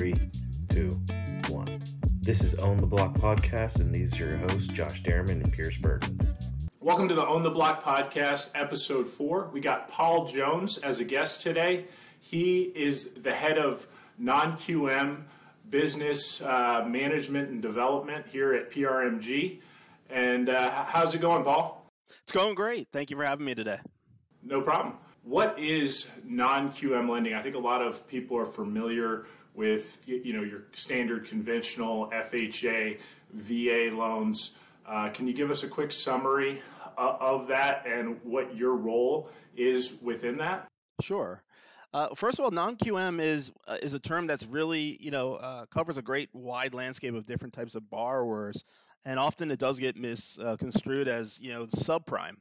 Three, two, one. This is Own the Block podcast, and these are your hosts, Josh Derriman and Pierce Burton. Welcome to the Own the Block podcast, episode four. We got Paul Jones as a guest today. He is the head of non QM business uh, management and development here at PRMG. And uh, how's it going, Paul? It's going great. Thank you for having me today. No problem. What is non QM lending? I think a lot of people are familiar with you know your standard conventional FHA, VA loans. Uh, can you give us a quick summary uh, of that and what your role is within that? Sure. Uh, first of all, non-QM is uh, is a term that's really you know uh, covers a great wide landscape of different types of borrowers, and often it does get misconstrued as you know subprime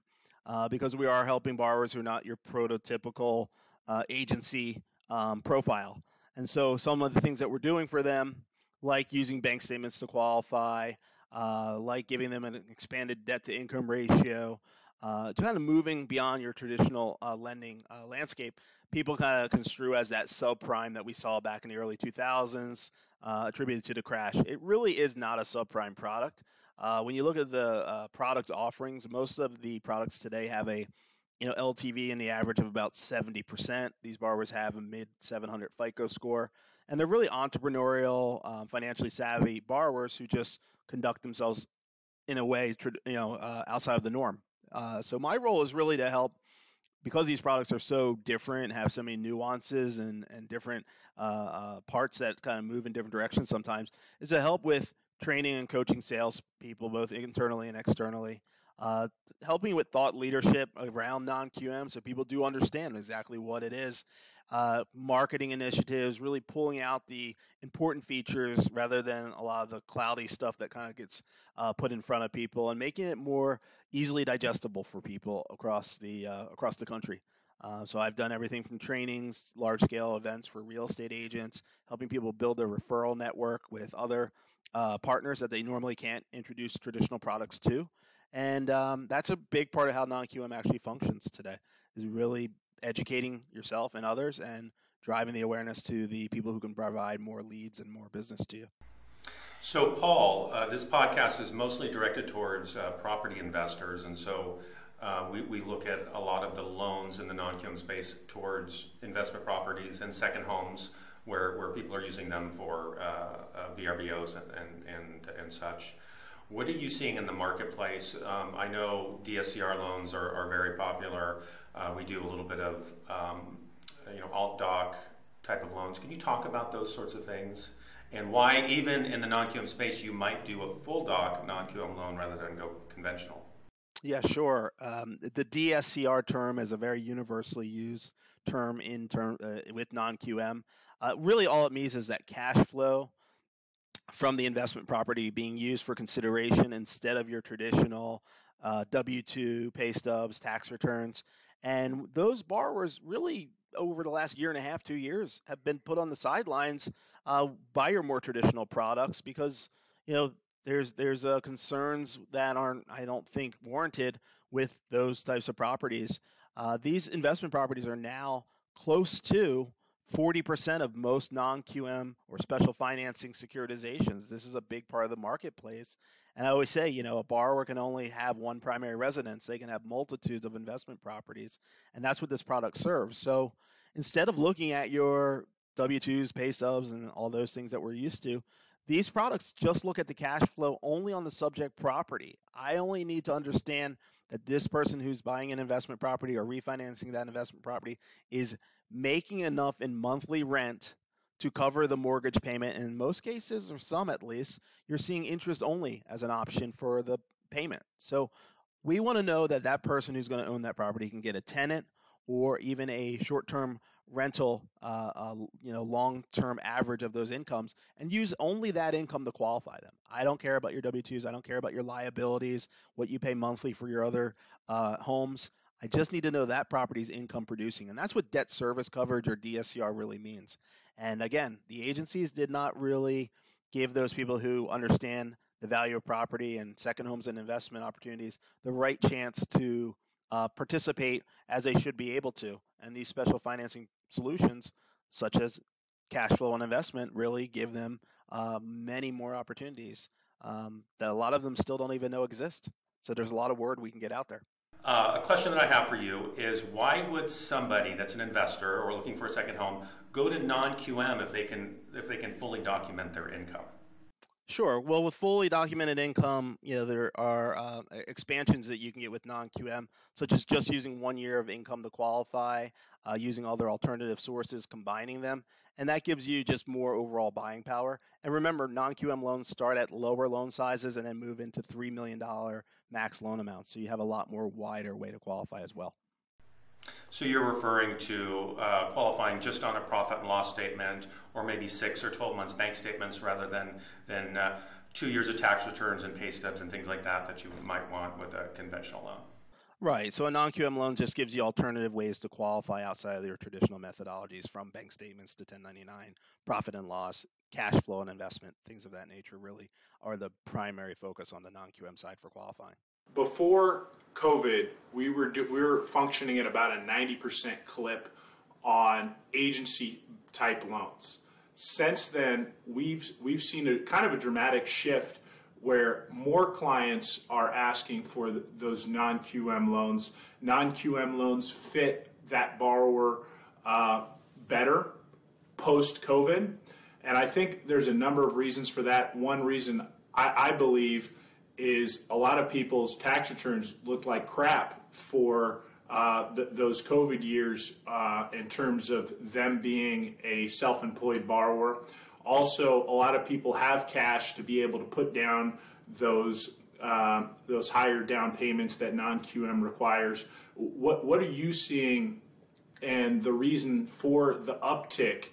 uh, because we are helping borrowers who are not your prototypical uh, agency um, profile. And so some of the things that we're doing for them, like using bank statements to qualify, uh, like giving them an expanded debt to income ratio, uh, kind of moving beyond your traditional uh, lending uh, landscape, people kind of construe as that subprime that we saw back in the early 2000s, uh, attributed to the crash. It really is not a subprime product. Uh, when you look at the uh, product offerings, most of the products today have a you know LTV in the average of about 70%. These borrowers have a mid 700 FICO score, and they're really entrepreneurial, um, financially savvy borrowers who just conduct themselves in a way you know uh, outside of the norm. Uh, so my role is really to help because these products are so different, have so many nuances and and different uh, uh, parts that kind of move in different directions sometimes, is to help with training and coaching sales people both internally and externally. Uh, helping with thought leadership around non-QM so people do understand exactly what it is. Uh, marketing initiatives, really pulling out the important features rather than a lot of the cloudy stuff that kind of gets uh, put in front of people, and making it more easily digestible for people across the uh, across the country. Uh, so I've done everything from trainings, large scale events for real estate agents, helping people build their referral network with other uh, partners that they normally can't introduce traditional products to. And um, that's a big part of how non-QM actually functions today is really educating yourself and others and driving the awareness to the people who can provide more leads and more business to you. So, Paul, uh, this podcast is mostly directed towards uh, property investors, and so uh, we, we look at a lot of the loans in the non-QM space towards investment properties and second homes where, where people are using them for uh, uh, VRBOs and, and, and, and, such. What are you seeing in the marketplace? Um, I know DSCR loans are, are very popular. Uh, we do a little bit of um, you know alt doc type of loans. Can you talk about those sorts of things and why even in the non-QM space you might do a full doc non-QM loan rather than go conventional? Yeah, sure. Um, the DSCR term is a very universally used term in term uh, with non-QM. Uh, really, all it means is that cash flow from the investment property being used for consideration instead of your traditional uh, W 2 pay stubs, tax returns. And those borrowers really, over the last year and a half, two years, have been put on the sidelines uh, by your more traditional products because, you know, there's there's uh, concerns that aren't, I don't think, warranted with those types of properties. Uh, these investment properties are now close to 40% of most non QM or special financing securitizations. This is a big part of the marketplace. And I always say, you know, a borrower can only have one primary residence, they can have multitudes of investment properties. And that's what this product serves. So instead of looking at your W 2s, pay stubs, and all those things that we're used to, these products just look at the cash flow only on the subject property. I only need to understand that this person who's buying an investment property or refinancing that investment property is making enough in monthly rent to cover the mortgage payment. And in most cases, or some at least, you're seeing interest only as an option for the payment. So we want to know that that person who's going to own that property can get a tenant or even a short-term rental, uh, uh, you know, long-term average of those incomes, and use only that income to qualify them. I don't care about your W-2s. I don't care about your liabilities, what you pay monthly for your other uh, homes. I just need to know that property's income producing, and that's what debt service coverage or DSCR really means. And again, the agencies did not really give those people who understand the value of property and second homes and investment opportunities the right chance to uh, participate as they should be able to. And these special financing solutions, such as cash flow on investment really give them uh, many more opportunities um, that a lot of them still don't even know exist. So there's a lot of word we can get out there. Uh, a question that I have for you is why would somebody that's an investor or looking for a second home go to non-QM if they can if they can fully document their income? Sure. Well, with fully documented income, you know there are uh, expansions that you can get with non-QM, such as just using one year of income to qualify, uh, using other alternative sources, combining them, and that gives you just more overall buying power. And remember, non-QM loans start at lower loan sizes and then move into three million dollar max loan amounts, so you have a lot more wider way to qualify as well. So you're referring to uh, qualifying just on a profit and loss statement, or maybe six or 12 months bank statements rather than, than uh, two years of tax returns and pay stubs and things like that that you might want with a conventional loan. Right. So a non-QM loan just gives you alternative ways to qualify outside of your traditional methodologies from bank statements to 1099, profit and loss, cash flow and investment, things of that nature really are the primary focus on the non-QM side for qualifying. Before COVID, we were do, we were functioning at about a 90% clip on agency type loans. Since then, we've we've seen a kind of a dramatic shift where more clients are asking for those non QM loans. Non QM loans fit that borrower uh, better post COVID. And I think there's a number of reasons for that. One reason I, I believe is a lot of people's tax returns looked like crap for uh, th- those COVID years uh, in terms of them being a self employed borrower. Also, a lot of people have cash to be able to put down those uh, those higher down payments that non QM requires. What what are you seeing, and the reason for the uptick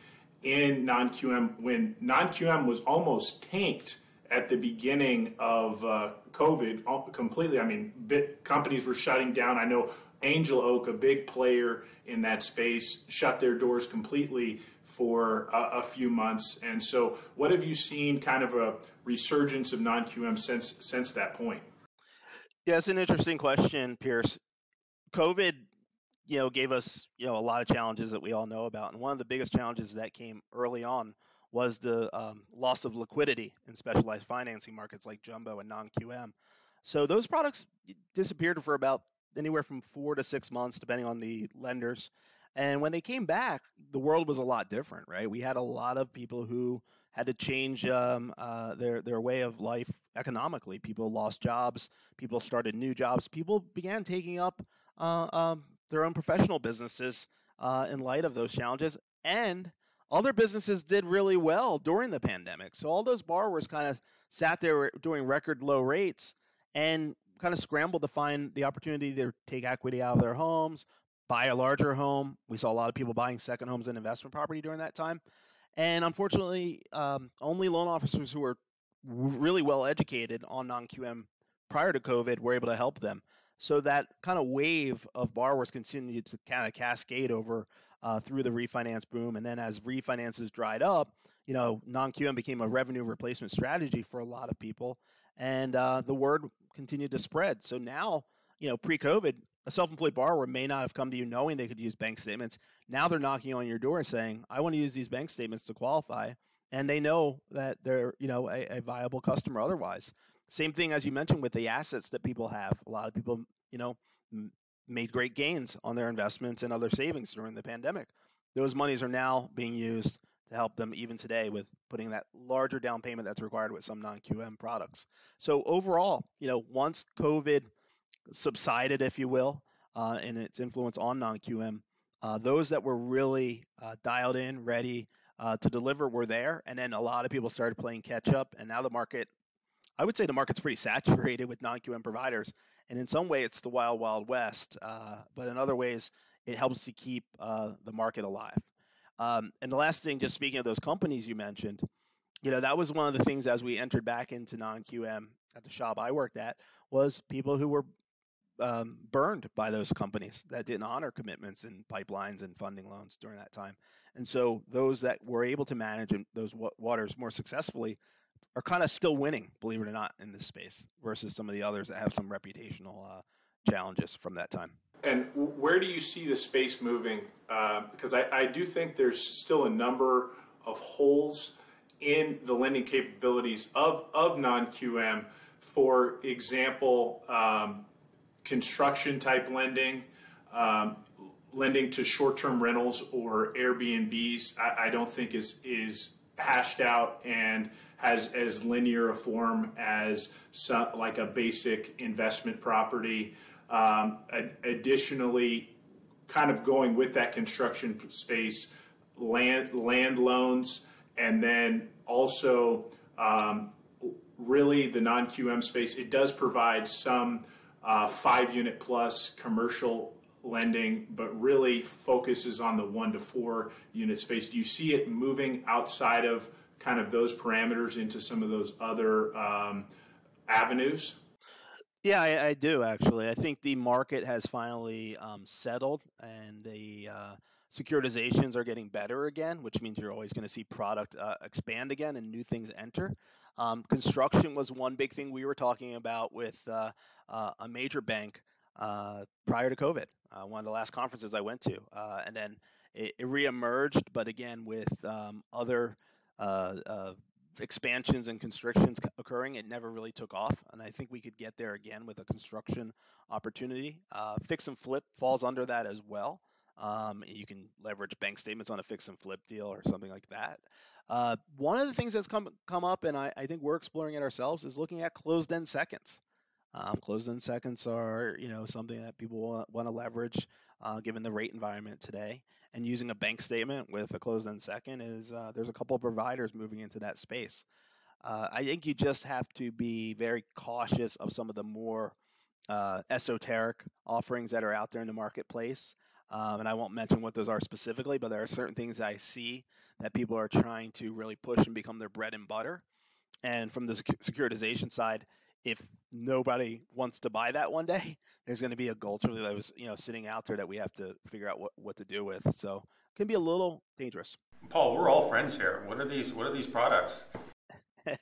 in non QM when non QM was almost tanked at the beginning of uh, COVID completely. I mean, bit, companies were shutting down. I know Angel Oak, a big player in that space, shut their doors completely for a, a, few months. And so, what have you seen kind of a resurgence of non QM since since that point? Yeah, it's an interesting question, Pierce. COVID, you know, gave us you know a lot of challenges that we all know about, and one of the biggest challenges that came early on was the um, loss of liquidity in specialized financing markets like jumbo and non-QM. So those products disappeared for about anywhere from four to six months, depending on the lenders. And when they came back, the world was a lot different, right? We had a lot of people who had to change um, uh, their their way of life economically. People lost jobs. People started new jobs. People began taking up uh, um, their own professional businesses uh, in light of those challenges, and other businesses did really well during the pandemic. So all those borrowers kind of sat there doing record low rates and kind of scrambled to find the opportunity to take equity out of their homes, buy a larger home. We saw a lot of people buying second homes and investment property during that time. And unfortunately, um, only loan officers who were really well educated on non QM prior to COVID were able to help them. So that kind of wave of borrowers continued to kind of cascade over uh, through the refinance boom. And then as refinances dried up, you know, non-QM became a revenue replacement strategy for a lot of people, and uh, the word continued to spread. So now, you know, pre-COVID, a self-employed borrower may not have come to you knowing they could use bank statements. Now they're knocking on your door saying, "I want to use these bank statements to qualify," and they know that they're, you know, a, a viable customer otherwise. Same thing as you mentioned with the assets that people have. A lot of people, you know, made great gains on their investments and other savings during the pandemic. Those monies are now being used to help them even today with putting that larger down payment that's required with some non-QM products. So overall, you know, once COVID subsided, if you will, uh, and its influence on non-QM, uh, those that were really uh, dialed in, ready uh, to deliver, were there, and then a lot of people started playing catch up, and now the market. I would say the market's pretty saturated with non-QM providers, and in some way, it's the wild, wild west. Uh, but in other ways, it helps to keep uh, the market alive. Um, and the last thing, just speaking of those companies you mentioned, you know, that was one of the things as we entered back into non-QM at the shop I worked at was people who were um, burned by those companies that didn't honor commitments and pipelines and funding loans during that time. And so those that were able to manage those waters more successfully are kind of still winning, believe it or not, in this space versus some of the others that have some reputational uh, challenges from that time. And where do you see the space moving? Uh, because I, I, do think there's still a number of holes in the lending capabilities of, of non QM. For example, um, construction type lending, um, lending to short term rentals or Airbnbs, I, I, don't think is, is hashed out and has as linear a form as some, like a basic investment property. Um, ad- additionally, kind of going with that construction space, land land loans, and then also um, really the non QM space. It does provide some uh, five unit plus commercial lending, but really focuses on the one to four unit space. Do you see it moving outside of kind of those parameters into some of those other um, avenues? Yeah, I, I, do actually. I think the market has finally um, settled, and the uh, securitizations are getting better again, which means you're always going to see product uh, expand again and new things enter. Um, construction was one big thing we were talking about with uh, uh a major bank uh, prior to COVID, uh, one of the last conferences I went to, and then it, it reemerged, but again with um, other expansions and constrictions occurring, it never really took off. And I think we could get there again with a construction opportunity. Uh, fix and flip falls under that as well. Um, you can leverage bank statements on a fix and flip deal or something like that. Uh, one of the things that's come come up, and I, I think we're exploring it ourselves, is looking at closed end seconds. Um, closed end seconds are you know something that people want, want to leverage uh, given the rate environment today and using a bank statement with a closed end second is uh, there's a couple of providers moving into that space. Uh, I think you just have to be very cautious of some of the more uh, esoteric offerings that are out there in the marketplace. Um, and I won't mention what those are specifically, but there are certain things I see that people are trying to really push and become their bread and butter. And from the securitization side, if nobody wants to buy that one day, there's going to be a gulch that was you know sitting out there that we have to figure out what, what to do with. So it can be a little dangerous. Paul, we're all friends here. What are these? What are these products?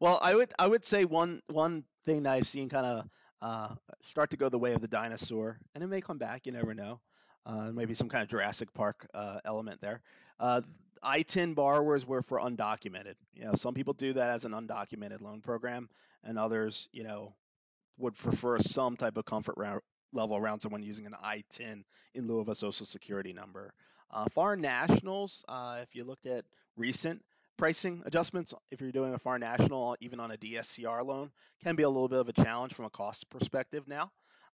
well, I would I would say one one thing that I've seen kind of uh, start to go the way of the dinosaur, and it may come back. You never know. Uh, maybe some kind of Jurassic Park uh, element there. Uh, ITIN borrowers were for undocumented. You know, some people do that as an undocumented loan program, and others, you know, would prefer some type of comfort ra- level around someone using an ITIN in lieu of a social security number. Uh, foreign nationals, uh, if you looked at recent pricing adjustments, if you're doing a foreign national, even on a DSCR loan, can be a little bit of a challenge from a cost perspective now.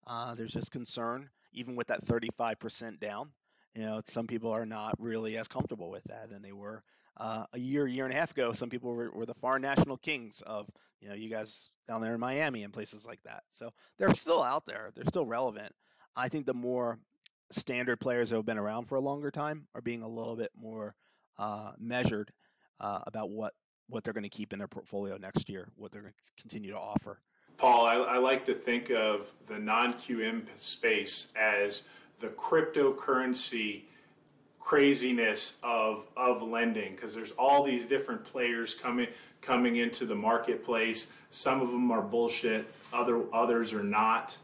Uh, there's just concern, even with that 35% down. You know, some people are not really as comfortable with that than they were uh, a year, year and a half ago. Some people were, were the foreign national kings of, you know, you guys down there in Miami and places like that. So they're still out there. They're still relevant. I think the more standard players who have been around for a longer time are being a little bit more uh, measured uh, about what what they're going to keep in their portfolio next year, what they're going to continue to offer. Paul, I, I like to think of the non-QM space as the cryptocurrency craziness of of lending because there's all these different players coming coming into the marketplace. Some of them are bullshit, other others are not,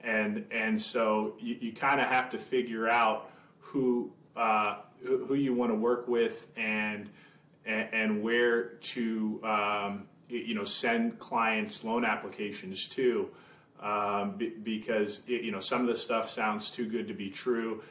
and and so you, you kind of have to figure out who uh, who, who, you want to work with and and, and where to um, you know send clients loan applications to um, because it, you know some of the stuff sounds too good to be true.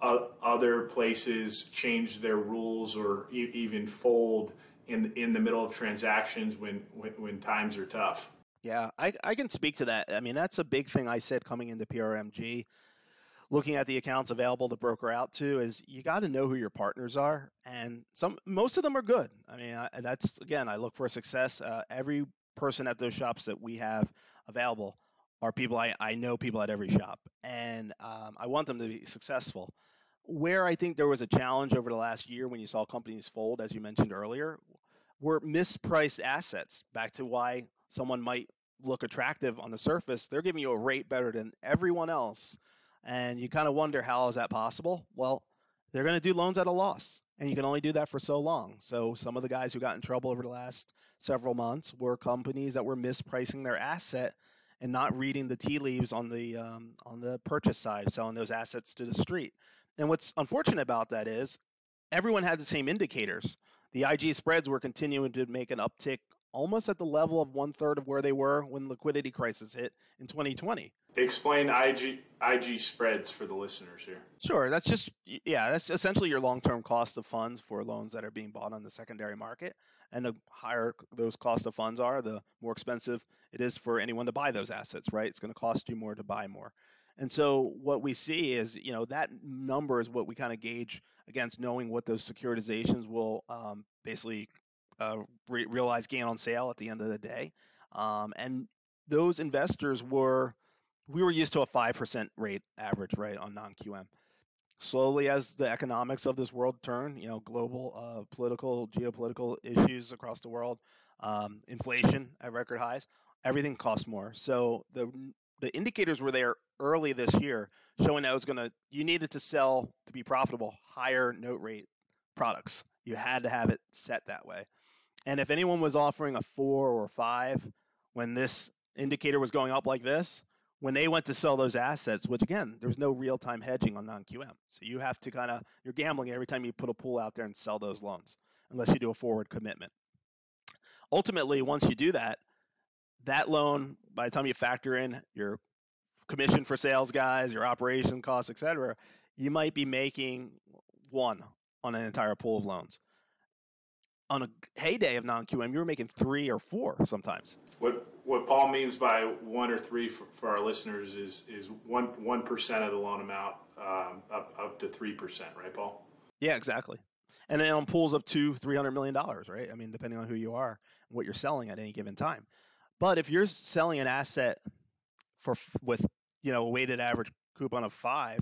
Uh, other places change their rules or e- even fold in in the middle of transactions when, when, when times are tough. Yeah, I, I can speak to that. I mean, that's a big thing I said coming into PRMG. Looking at the accounts available to broker out to is you got to know who your partners are, and some most of them are good. I mean, I, that's again, I look for success. Uh, every person at those shops that we have available are people I, I know people at every shop, and um, I want them to be successful. Where I think there was a challenge over the last year when you saw companies fold, as you mentioned earlier, were mispriced assets. Back to why someone might look attractive on the surface, they're giving you a rate better than everyone else, and you kind of wonder how is that possible? Well, they're going to do loans at a loss, and you can only do that for so long. So some of the guys who got in trouble over the last several months were companies that were mispricing their asset and not reading the tea leaves on the um, on the purchase side, selling those assets to the street. And what's unfortunate about that is everyone had the same indicators. The IG spreads were continuing to make an uptick almost at the level of one third of where they were when liquidity crisis hit in 2020. Explain IG IG spreads for the listeners here. Sure, that's just yeah, that's essentially your long-term cost of funds for loans that are being bought on the secondary market. And the higher those cost of funds are, the more expensive it is for anyone to buy those assets, right? It's going to cost you more to buy more. And so what we see is, you know, that number is what we kind of gauge against knowing what those securitizations will um, basically uh, re- realize gain on sale at the end of the day. Um, and those investors were, we were used to a 5% rate average, right, on non QM. Slowly, as the economics of this world turn, you know, global uh, political, geopolitical issues across the world, um, inflation at record highs, everything costs more. So the the indicators were there early this year, showing that it was going to you needed to sell to be profitable higher note rate products. You had to have it set that way. And if anyone was offering a four or five when this indicator was going up like this, when they went to sell those assets, which again, there's no real time hedging on non QM. So you have to kind of, you're gambling every time you put a pool out there and sell those loans, unless you do a forward commitment. Ultimately, once you do that, that loan, by the time you factor in your commission for sales guys, your operation costs, et cetera, you might be making one on an entire pool of loans on a heyday of non-QM, you were making three or four sometimes. What what Paul means by one or three for, for our listeners is is one one percent of the loan amount um, up up to three percent, right, Paul? Yeah, exactly. And then on pools of two, three hundred million dollars, right? I mean, depending on who you are and what you're selling at any given time. But if you're selling an asset for with you know a weighted average coupon of five,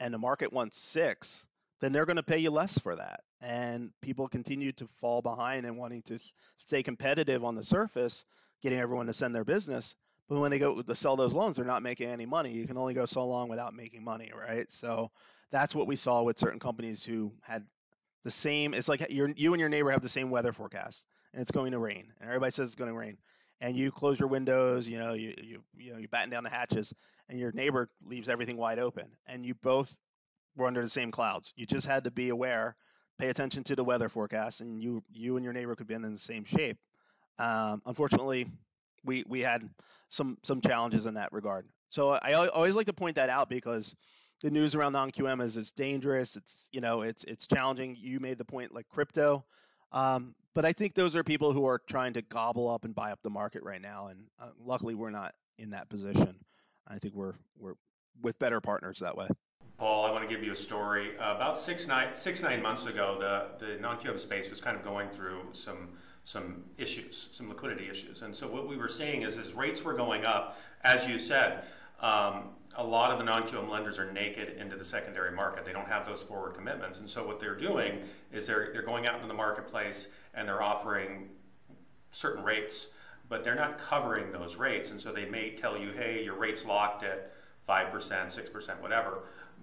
and the market wants six, then they're going to pay you less for that and people continue to fall behind and wanting to stay competitive on the surface, getting everyone to send their business. But when they go to sell those loans, they're not making any money. You can only go so long without making money, right? So that's what we saw with certain companies who had the same. It's like you and your neighbor have the same weather forecast, and it's going to rain, and everybody says it's going to rain, and you close your windows, you know, you you you know, you batten down the hatches, and your neighbor leaves everything wide open, and you both were under the same clouds. You just had to be aware pay attention to the weather forecast, and you you and your neighbor could be in the same shape. Um, unfortunately, we we had some some challenges in that regard. So I always like to point that out because the news around non-QM is it's dangerous. It's you know it's it's challenging. You made the point like crypto, um, but I think those are people who are trying to gobble up and buy up the market right now, and uh, luckily we're not in that position. I think we're we're with better partners that way. Paul, I want to give you a story. Uh, about six nine, six, nine months ago, the, the non-QM space was kind of going through some, some issues, some liquidity issues. And so what we were seeing is as rates were going up, as you said, um, a lot of the non-QM lenders are naked into the secondary market. They don't have those forward commitments. And so what they're doing is they're, they're going out into the marketplace and they're offering certain rates, but they're not covering those rates. And so they may tell you, hey, your rate's locked at 5%, 6%, whatever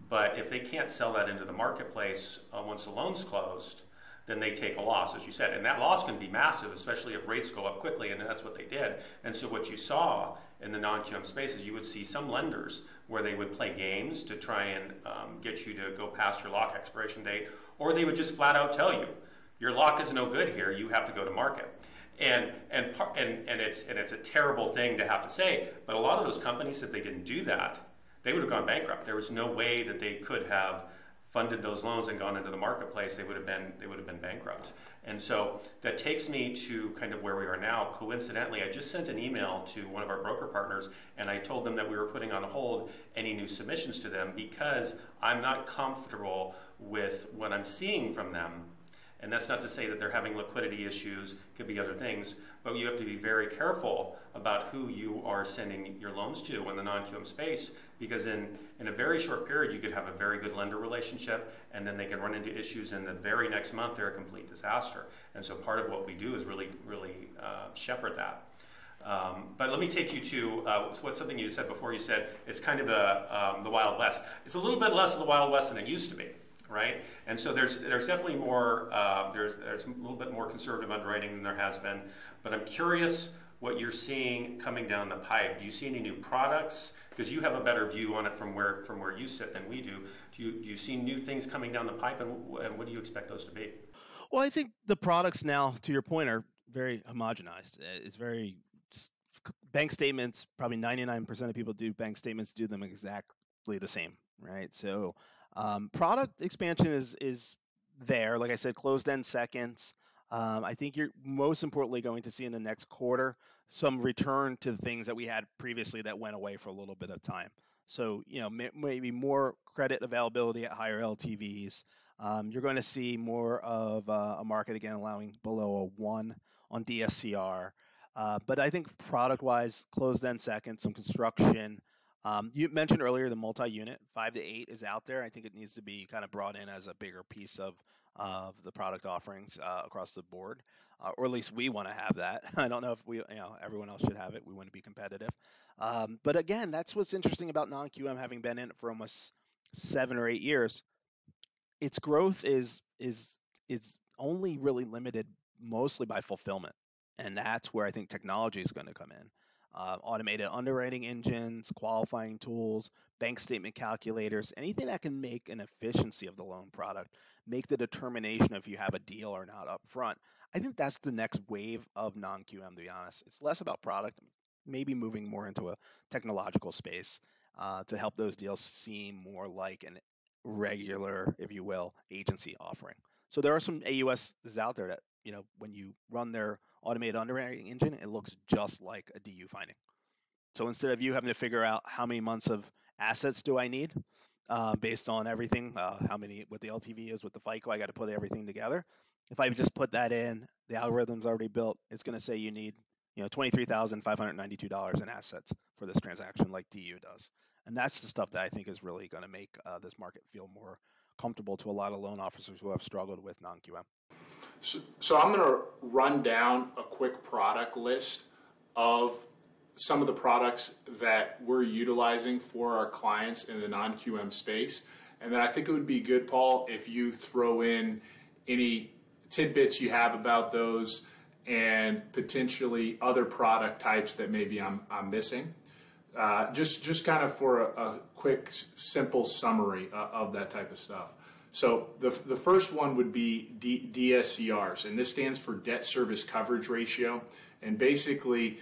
but if they can't sell that into the marketplace uh, once the loan's closed, then they take a loss, as you said. And that loss can be massive, especially if rates go up quickly, and that's what they did. And so, what you saw in the non QM space is you would see some lenders where they would play games to try and um, get you to go past your lock expiration date, or they would just flat out tell you, your lock is no good here, you have to go to market. And, and, and, and, it's, and it's a terrible thing to have to say, but a lot of those companies, if they didn't do that, they would have gone bankrupt. There was no way that they could have funded those loans and gone into the marketplace. They would have been they would have been bankrupt. And so that takes me to kind of where we are now. Coincidentally, I just sent an email to one of our broker partners and I told them that we were putting on hold any new submissions to them because I'm not comfortable with what I'm seeing from them and that's not to say that they're having liquidity issues, could be other things, but you have to be very careful about who you are sending your loans to in the non QM space because in, in a very short period, you could have a very good lender relationship and then they can run into issues in the very next month, they're a complete disaster. And so part of what we do is really, really uh, shepherd that. Um, but let me take you to uh, what's something you said before. You said it's kind of the, um, the Wild West. It's a little bit less of the Wild West than it used to be right? And so there's there's definitely more uh, there's there's a little bit more conservative underwriting than there has been. But I'm curious what you're seeing coming down the pipe. Do you see any new products because you have a better view on it from where from where you sit than we do. Do you do you see new things coming down the pipe, and, and what do you expect those to be? Well, I think the products now, to your point, are very homogenized. It's very bank statements. Probably 99% of people do bank statements do them exactly the same, right? So um, product expansion is is there. Like I said, closed end seconds. Um, I think you're most importantly going to see in the next quarter some return to the things that we had previously that went away for a little bit of time. So, you know, maybe more credit availability at higher LTVs. Um, you're going to see more of uh, a market again allowing below a one on DSCR. Uh, but I think product-wise, closed-end second, some construction. Um, you mentioned earlier the multi-unit, five to eight is out there. I think it needs to be kind of brought in as a bigger piece of of the product offerings uh, across the board, uh, or at least we want to have that. I don't know if we, you know, everyone else should have it. We want to be competitive. Um, but again, that's what's interesting about non-QM having been in it for almost seven or eight years. Its growth is is is only really limited mostly by fulfillment, and that's where I think technology is going to come in. Uh, automated underwriting engines, qualifying tools, bank statement calculators, anything that can make an efficiency of the loan product, make the determination if you have a deal or not up front. I think that's the next wave of non QM, to be honest. It's less about product, maybe moving more into a technological space uh, to help those deals seem more like an regular, if you will, agency offering. So there are some AUS out there that, you know, when you run their automated underwriting engine, it looks just like a DU finding. So instead of you having to figure out how many months of assets do I need uh, based on everything, uh, how many, what the LTV is with the FICO, I got to put everything together. If I just put that in, the algorithm's already built. It's going to say you need, you know, twenty-three thousand five hundred ninety-two dollars in assets for this transaction, like DU does. And that's the stuff that I think is really going to make uh, this market feel more comfortable to a lot of loan officers who have struggled with non-QM. So, so I'm going to run down a quick product list of some of the products that we're utilizing for our clients in the non-QM space. And then I think it would be good, Paul, if you throw in any tidbits you have about those and potentially other product types that maybe I'm, I'm missing. Uh, just just kind of for a, a quick, simple summary uh, of that type of stuff. So the, the first one would be D, DSCRs, and this stands for debt service coverage ratio. And basically,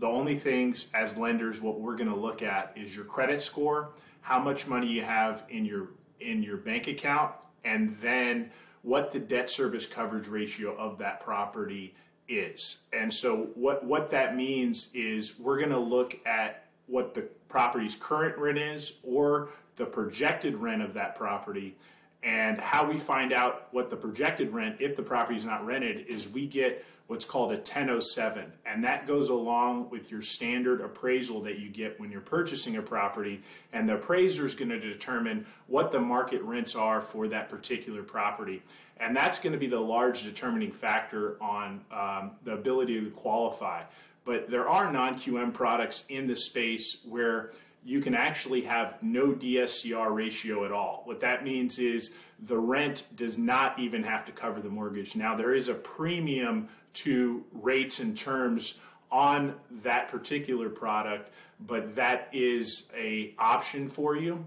the only things as lenders, what we're going to look at is your credit score, how much money you have in your in your bank account, and then what the debt service coverage ratio of that property is. And so what what that means is we're going to look at what the property's current rent is or the projected rent of that property. And how we find out what the projected rent, if the property is not rented, is we get what's called a 1007. And that goes along with your standard appraisal that you get when you're purchasing a property. And the appraiser is going to determine what the market rents are for that particular property. And that's going to be the large determining factor on um, the ability to qualify. But there are non QM products in the space where you can actually have no DSCR ratio at all. What that means is the rent does not even have to cover the mortgage. Now, there is a premium to rates and terms on that particular product, but that is a option for you.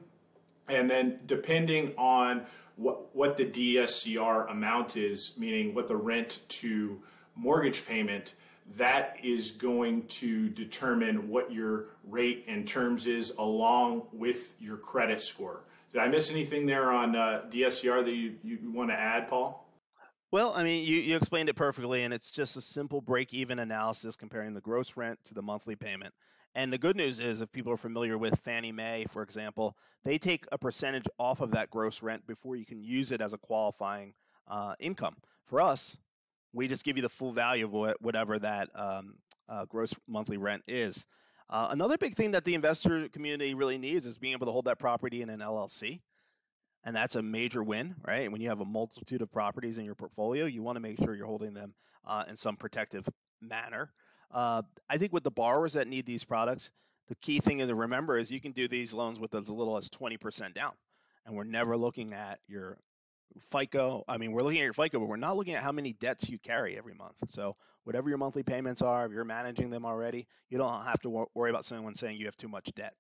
And then depending on what, what the DSCR amount is, meaning what the rent to mortgage payment, that is going to determine what your rate and terms is along with your credit score. Did I miss anything there on uh, DSCR that you, you want to add, Paul? Well, I mean, you, you explained it perfectly, and it's just a simple break even analysis comparing the gross rent to the monthly payment. And the good news is, if people are familiar with Fannie Mae, for example, they take a percentage off of that gross rent before you can use it as a qualifying uh, income. For us, we just give you the full value of whatever that um, uh, gross monthly rent is. Uh, another big thing that the investor community really needs is being able to hold that property in an LLC. And that's a major win, right? When you have a multitude of properties in your portfolio, you want to make sure you're holding them uh, in some protective manner. Uh, I think with the borrowers that need these products, the key thing to remember is you can do these loans with as little as 20% down. And we're never looking at your FICO. I mean, we're looking at your FICO, but we're not looking at how many debts you carry every month. So, whatever your monthly payments are, if you're managing them already, you don't have to worry about someone saying you have too much debt.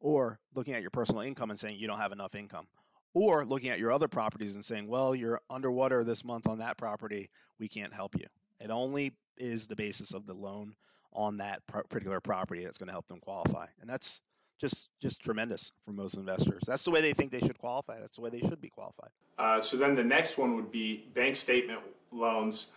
or looking at your personal income and saying you don't have enough income, or looking at your other properties and saying, well, you're underwater this month on that property, we can't help you. It only is the basis of the loan on that particular property that's going to help them qualify, and that's just just tremendous for most investors. That's the way they think they should qualify. That's the way they should be qualified. Uh, so then the next one would be bank statement loans,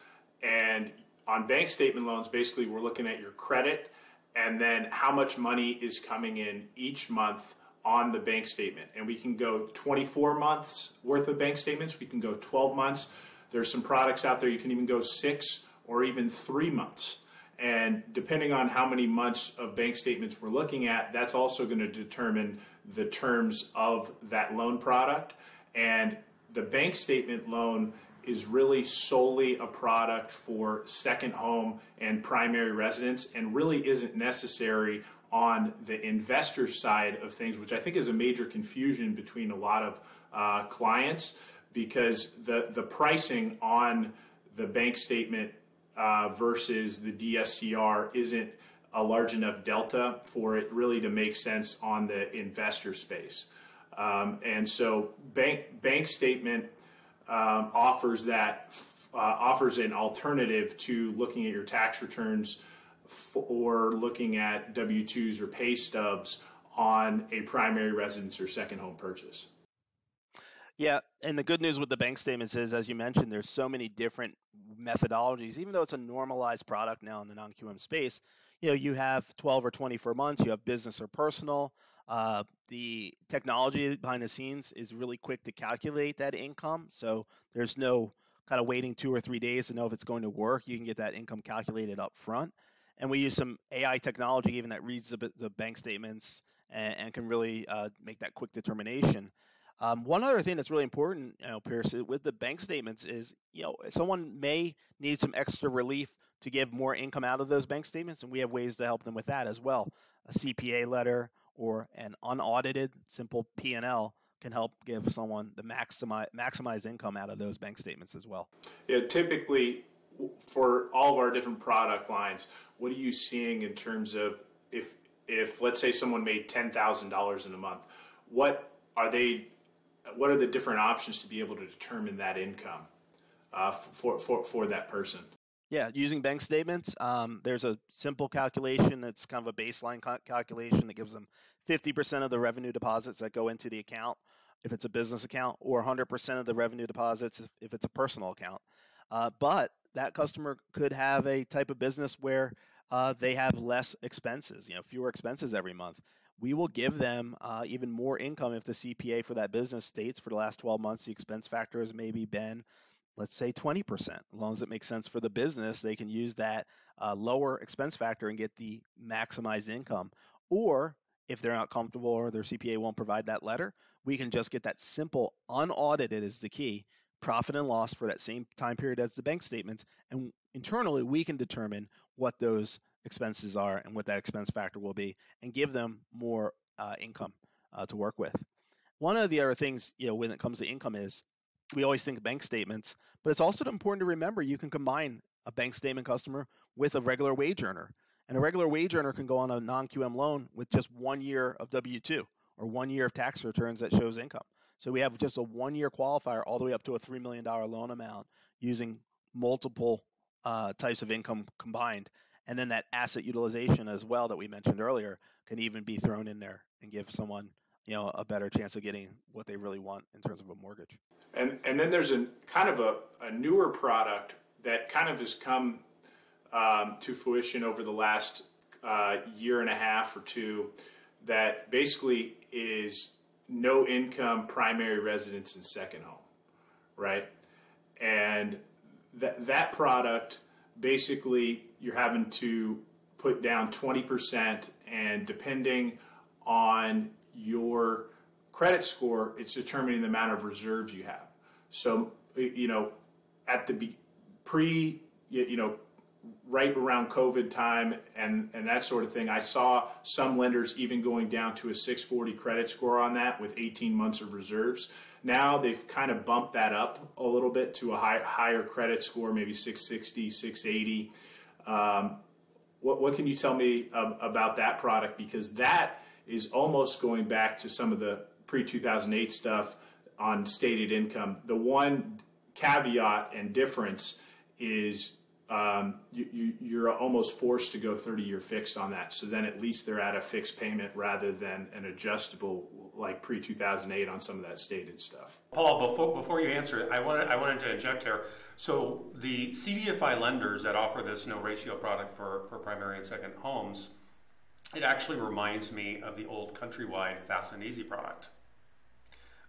and on bank statement loans, basically we're looking at your credit and then how much money is coming in each month on the bank statement. And we can go 24 months worth of bank statements. We can go 12 months. There's some products out there you can even go six or even three months. And depending on how many months of bank statements we're looking at, that's also going to determine the terms of that loan product. And the bank statement loan is really solely a product for second home and primary residence and really isn't necessary on the investor side of things, which I think is a major confusion between a lot of uh, clients because the, the pricing on the bank statement uh, versus the DSCR isn't a large enough delta for it really to make sense on the investor space. Um, and so bank bank statement um, offers that uh, offers an alternative to looking at your tax returns or looking at W 2s or pay stubs on a primary residence or second home purchase. Yeah, and the good news with the bank statements is, as you mentioned, there's so many different methodologies. Even though it's a normalized product now in the non-QM space, you know, you have 12 or 24 months, you have business or personal. Uh, the technology behind the scenes is really quick to calculate that income, so there's no kind of waiting two or three days to know if it's going to work. You can get that income calculated up front and we use some AI technology even that reads the, the bank statements and, and can really uh, make that quick determination. Um, one other thing that's really important, you know, Pierce, with the bank statements is, you know, someone may need some extra relief to give more income out of those bank statements, and we have ways to help them with that as well. A CPA letter or an unaudited simple P&L can help give someone the maximize maximize income out of those bank statements as well. Yeah, typically for all of our different product lines, what are you seeing in terms of if if let's say someone made ten thousand dollars in a month, what are they? What are the different options to be able to determine that income uh, for for for that person? Yeah, using bank statements, um, there's a simple calculation that's kind of a baseline ca- calculation that gives them 50% of the revenue deposits that go into the account if it's a business account, or 100% of the revenue deposits if, if it's a personal account. Uh, but that customer could have a type of business where uh, they have less expenses, you know, fewer expenses every month. We will give them uh, even more income if the CPA for that business states for the last 12 months the expense factor has maybe been, let's say, 20%. As long as it makes sense for the business, they can use that uh, lower expense factor and get the maximized income. Or if they're not comfortable or their CPA won't provide that letter, we can just get that simple, unaudited is the key profit and loss for that same time period as the bank statements. And internally, we can determine what those expenses are and what that expense factor will be and give them more uh, income uh, to work with. One of the other things, you know, when it comes to income is we always think bank statements, but it's also important to remember you can combine a bank statement customer with a regular wage earner. And a regular wage earner can go on a non QM loan with just one year of W 2 or one year of tax returns that shows income. So we have just a one year qualifier all the way up to a $3 million loan amount using multiple uh, types of income combined. And then that asset utilization as well that we mentioned earlier can even be thrown in there and give someone you know a better chance of getting what they really want in terms of a mortgage. And and then there's a kind of a, a newer product that kind of has come um, to fruition over the last uh, year and a half or two that basically is no income primary residence and second home, right? And that that product basically you're having to put down 20% and depending on your credit score it's determining the amount of reserves you have so you know at the pre you know right around COVID time and, and that sort of thing, I saw some lenders even going down to a 640 credit score on that with 18 months of reserves. Now they've kind of bumped that up a little bit to a high, higher credit score, maybe 660, 680. Um, what, what can you tell me about that product? Because that is almost going back to some of the pre 2008 stuff on stated income. The one caveat and difference is um, you, are almost forced to go 30 year fixed on that. So then at least they're at a fixed payment rather than an adjustable like pre 2008 on some of that stated stuff. Paul, before, before you answer it, I wanted, I wanted to inject here. So the CDFI lenders that offer this no ratio product for, for primary and second homes, it actually reminds me of the old countrywide fast and easy product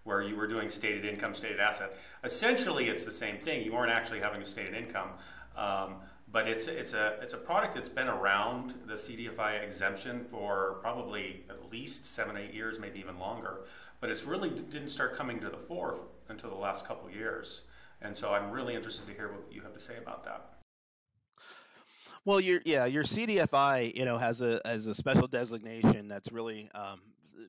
where you were doing stated income, stated asset. Essentially, it's the same thing. You aren't actually having a stated income. Um, but it's it's a it's a product that's been around the CDFI exemption for probably at least seven eight years, maybe even longer. But it's really didn't start coming to the fore until the last couple years, and so I'm really interested to hear what you have to say about that. Well, your yeah, your CDFI, you know, has a has a special designation that's really um,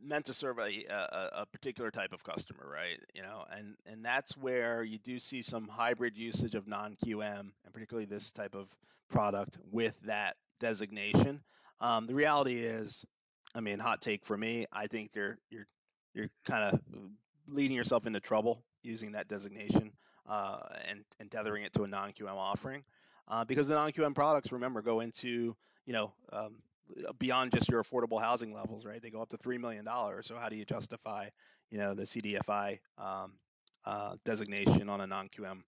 meant to serve a, a, a, particular type of customer, right? You know, and and that's where you do see some hybrid usage of non-QM, and particularly this type of product with that designation. Um, the reality is, I mean, hot take for me, I think you're you're you're kind of leading yourself into trouble using that designation uh, and and tethering it to a non-QM offering, uh, because the non-QM products, remember, go into you know um, beyond just your affordable housing levels, right? They go up to three million dollars. So how do you justify, you know, the CDFI um, uh, designation on a non-QM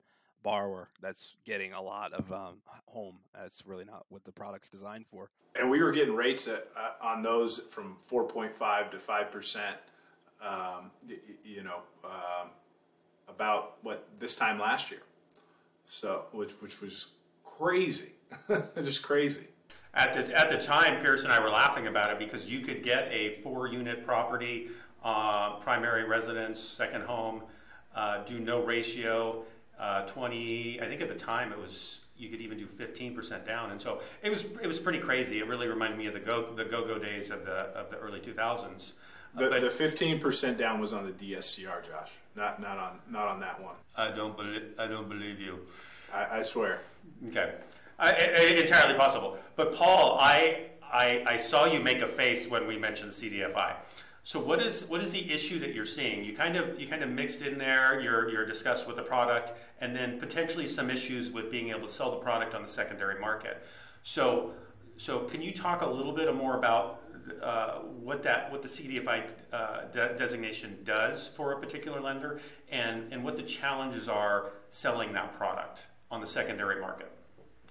borrower that's getting a lot of um, home? That's really not what the product's designed for. And we were getting rates at, uh, on those from 4.5 to 5 percent. Um, you know, um, about what this time last year. So, which which was crazy, just crazy. At the, at the time, Pierce and I were laughing about it because you could get a four unit property, uh, primary residence, second home, uh, do no ratio, uh, 20, I think at the time it was, you could even do 15% down. And so it was, it was pretty crazy. It really reminded me of the go, the go-go days of the, of the early 2000s. The, but, the 15% down was on the DSCR, Josh, not, not on, not on that one. I don't believe, I don't believe you. I, I swear. Okay. Uh, entirely possible. But Paul, I, I, I saw you make a face when we mentioned CDFI. So what is what is the issue that you're seeing? You kind of you kind of mixed in there. You're you're discussed with the product, and then potentially some issues with being able to sell the product on the secondary market. So so can you talk a little bit more about uh, what that what the CDFI uh, de- designation does for a particular lender, and and what the challenges are selling that product on the secondary market?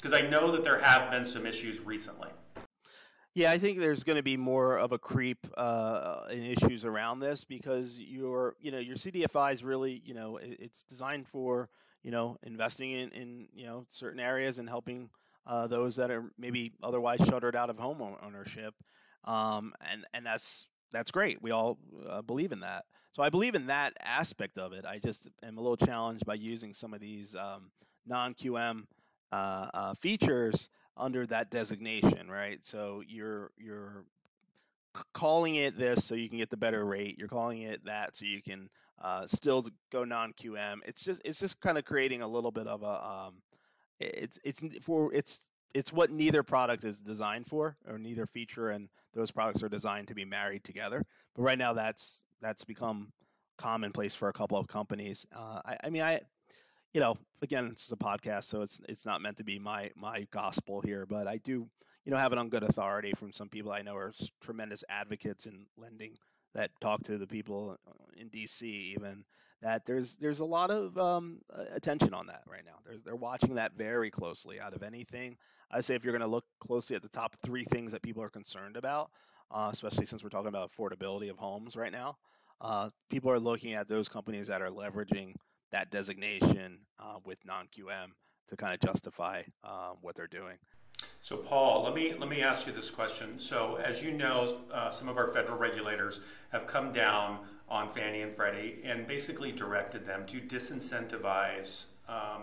Because I know that there have been some issues recently. Yeah, I think there's going to be more of a creep uh, in issues around this because your, you know, your CDFI is really, you know, it's designed for, you know, investing in, in you know, certain areas and helping uh, those that are maybe otherwise shuttered out of home ownership, um, and and that's that's great. We all uh, believe in that. So I believe in that aspect of it. I just am a little challenged by using some of these um, non-QM uh, uh, features under that designation, right? So you're you're calling it this so you can get the better rate. You're calling it that so you can uh, still go non-QM. It's just it's just kind of creating a little bit of a um, it's it's for it's it's what neither product is designed for, or neither feature and those products are designed to be married together. But right now, that's that's become commonplace for a couple of companies. Uh, I, I mean, I you know, again, this is a podcast, so it's it's not meant to be my my gospel here, but I do, you know, have it on good authority from some people I know are tremendous advocates in lending that talk to the people in DC even that there's there's a lot of um, attention on that right now. They're they're watching that very closely. Out of anything, I say if you're going to look closely at the top three things that people are concerned about, uh, especially since we're talking about affordability of homes right now, uh, people are looking at those companies that are leveraging that designation uh, with non-QM to kind of justify uh, what they're doing. So, Paul, let me let me ask you this question. So, as you know, uh, some of our federal regulators have come down on Fannie and Freddie and basically directed them to disincentivize um,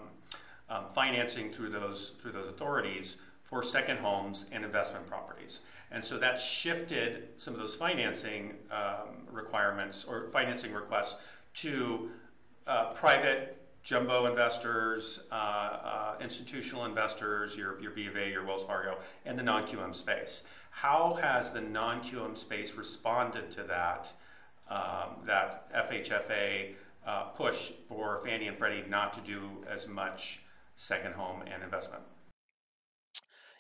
um, financing through those through those authorities for second homes and investment properties. And so that shifted some of those financing um, requirements or financing requests to uh, private jumbo investors, uh, uh, institutional investors, your, your B of A, your Wells Fargo, and the non QM space. How has the non QM space responded to that, um, that FHFA uh, push for Fannie and Freddie not to do as much second home and investment?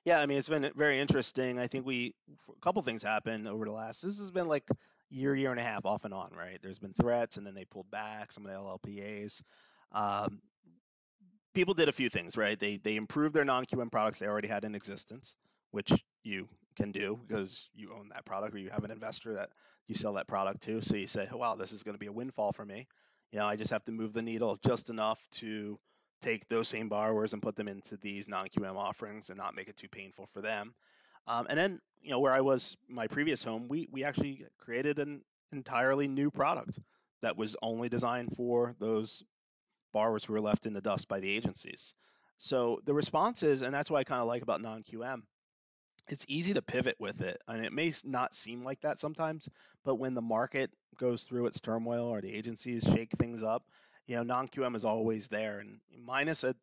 Yeah, I mean it's been very interesting. I think we a couple things happened over the last. This has been like year, year and a half, off and on, right? There's been threats, and then they pulled back some of the LLPAs. Um, people did a few things, right? They they improved their non-QM products they already had in existence, which you can do because you own that product or you have an investor that you sell that product to. So you say, oh, wow, this is going to be a windfall for me. You know, I just have to move the needle just enough to take those same borrowers and put them into these non-QM offerings and not make it too painful for them. Um, and then, you know, where I was my previous home, we we actually created an entirely new product that was only designed for those borrowers who were left in the dust by the agencies. So the response is, and that's what I kind of like about non-QM, it's easy to pivot with it. and it may not seem like that sometimes, but when the market goes through its turmoil or the agencies shake things up, you know, non-QM is always there. And minus a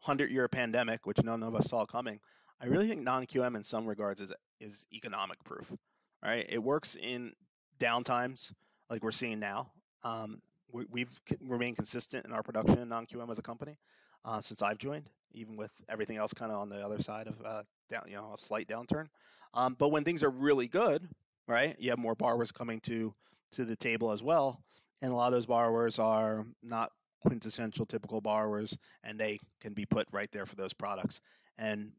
hundred-year pandemic, which none of us saw coming, I really think non-QM in some regards is is economic proof. Right? It works in downtimes like we're seeing now. Um, we, have remained consistent in our production in non-QM as a company uh, since I've joined, even with everything else kind of on the other side of uh, down, you know, a slight downturn. Um, but when things are really good, right, you have more borrowers coming to to the table as well, and a lot of those borrowers are not quintessential typical borrowers, and they can be put right there for those products. And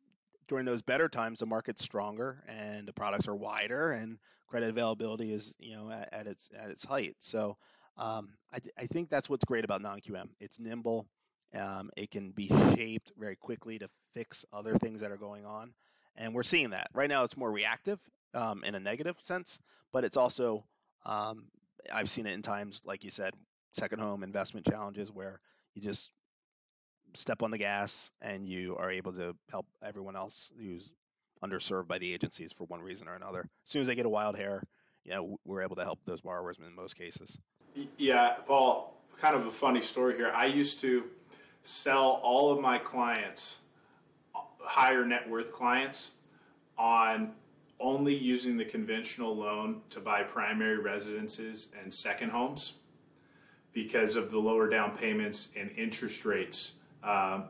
during those better times, the market's stronger and the products are wider, and credit availability is you know at, at its at its height. So um, I, I, think that's what's great about non-QM. It's nimble. Um, it can be shaped very quickly to fix other things that are going on, and we're seeing that right now. It's more reactive um, in a negative sense, but it's also um, I've seen it in times like you said, second home investment challenges where you just step on the gas and you are able to help everyone else who's underserved by the agencies for one reason or another. As soon as they get a wild hair, you know, we're able to help those borrowers in most cases. Yeah, Paul, kind of a funny story here. I used to sell all of my clients, uh, higher net worth clients, on only using the conventional loan to buy primary residences and second homes because of the lower down payments and interest rates. Um,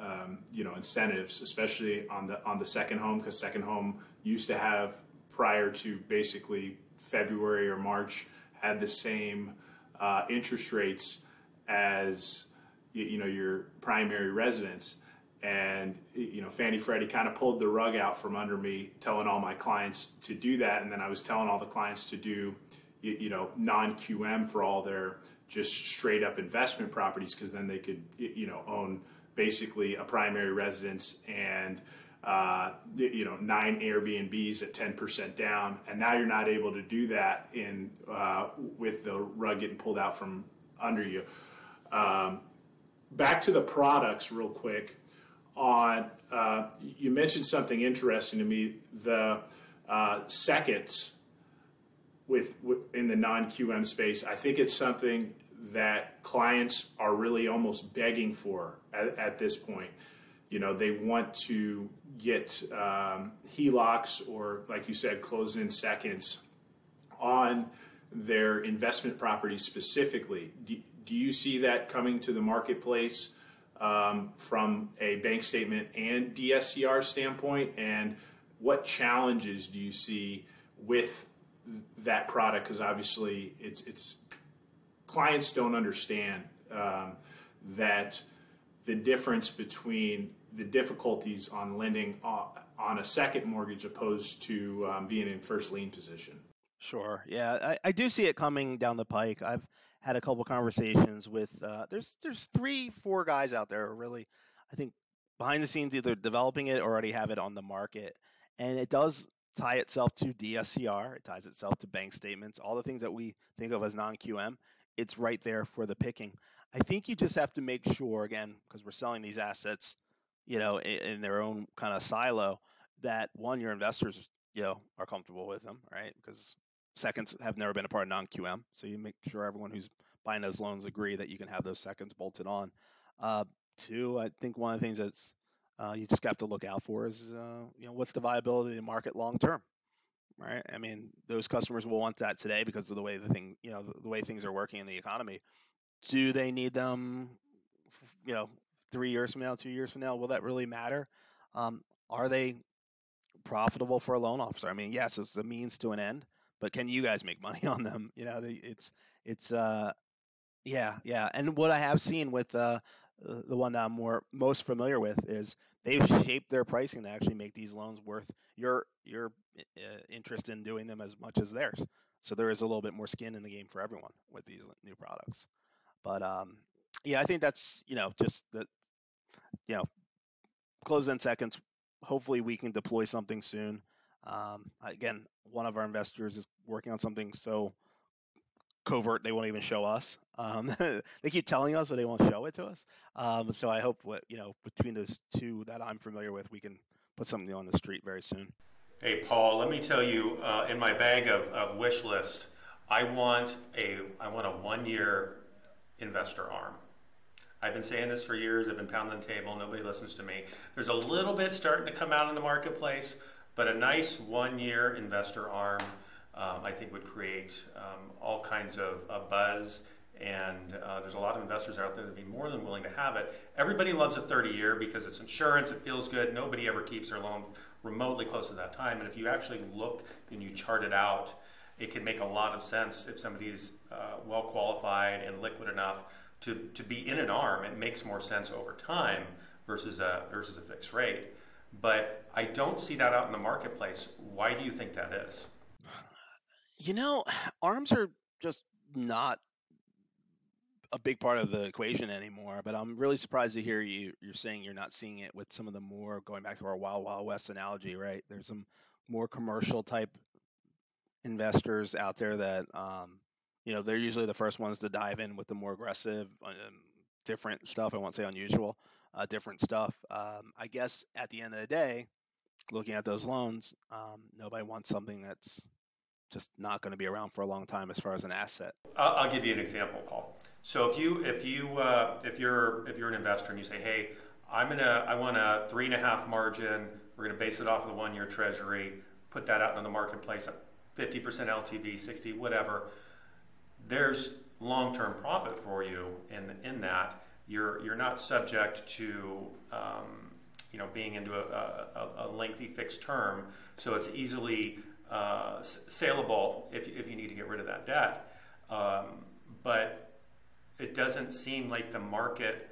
um, you know incentives, especially on the on the second home, because second home used to have prior to basically February or March had the same uh, interest rates as you, you know your primary residence. And you know Fannie Freddie kind of pulled the rug out from under me, telling all my clients to do that, and then I was telling all the clients to do you, you know non QM for all their just straight up investment properties because then they could you know own basically a primary residence and uh, you know nine Airbnbs at ten percent down, and now you're not able to do that in uh, with the rug getting pulled out from under you. Um, back to the products, real quick. On uh, you mentioned something interesting to me: the uh, seconds with, with in the non QM space. I think it's something that clients are really almost begging for at, at this point. You know, they want to get um, HELOCs or, like you said, close in seconds on their investment properties specifically. Do, do you see that coming to the marketplace um, from a bank statement and DSCR standpoint? And what challenges do you see with that product? Because obviously, it's it's clients don't understand um, that the difference between the difficulties on lending on a second mortgage opposed to um, being in first lien position. Sure. Yeah, I, I, do see it coming down the pike. I've had a couple conversations with uh, there's there's three four guys out there really I think behind the scenes either developing it or already have it on the market, and it does tie itself to DSCR. It ties itself to bank statements, all the things that we think of as non QM it's right there for the picking. I think you just have to make sure, again, because we're selling these assets, you know, in, in their own kind of silo, that one, your investors, you know, are comfortable with them, right? Because seconds have never been a part of non-QM, so you make sure everyone who's buying those loans agree that you can have those seconds bolted on. Uh, two, I think one of the things that's uh, you just have to look out for is uh, you know what's the viability of the market long term, right? I mean, those customers will want that today because of the way the thing you know the, the way things are working in the economy. Do they need them? You know, three years from now, two years from now, will that really matter? Um, are they profitable for a loan officer? I mean, yes, it's a means to an end, but can you guys make money on them? You know, it's it's uh, yeah, yeah. And what I have seen with uh, the one that I'm more most familiar with is they've shaped their pricing to actually make these loans worth your your uh, interest in doing them as much as theirs. So there is a little bit more skin in the game for everyone with these new products. But um, yeah, I think that's you know just that you know close in seconds. Hopefully, we can deploy something soon. Um, again, one of our investors is working on something so covert they won't even show us. Um, they keep telling us, but they won't show it to us. Um, so I hope what you know between those two that I'm familiar with, we can put something on the street very soon. Hey, Paul, let me tell you, uh, in my bag of, of wish list, I want a I want a one year investor arm. I've been saying this for years. I've been pounding the table. Nobody listens to me. There's a little bit starting to come out in the marketplace, but a nice one year investor arm, um, I think, would create um, all kinds of uh, buzz. And uh, there's a lot of investors out there that would be more than willing to have it. Everybody loves a 30 year because it's insurance, it feels good. Nobody ever keeps their loan remotely close to that time. And if you actually look and you chart it out, it can make a lot of sense if somebody's uh, well qualified and liquid enough to, to be in an arm. It makes more sense over time versus a, versus a fixed rate. But I don't see that out in the marketplace. Why do you think that is? You know, arms are just not a big part of the equation anymore. But I'm really surprised to hear you you're saying you're not seeing it with some of the more going back to our Wild Wild West analogy, right? There's some more commercial type investors out there that um, you know they're usually the first ones to dive in with the more aggressive um, different stuff i won't say unusual uh, different stuff um, i guess at the end of the day looking at those loans um, nobody wants something that's just not going to be around for a long time as far as an asset. I'll, give you an example paul. So if you if you uh, if you're if you're an investor and you say hey i'm gonna i want a three and a half margin. We're to base it off of the one year treasury. Put that out in the marketplace at 50% LTV, 60, whatever, there's long-term profit for you in in that. You're you're not subject to um, you know being into a, a, a, lengthy fixed term, so it's easily uh, saleable if if you need to get rid of that debt. Um, but it doesn't seem like the market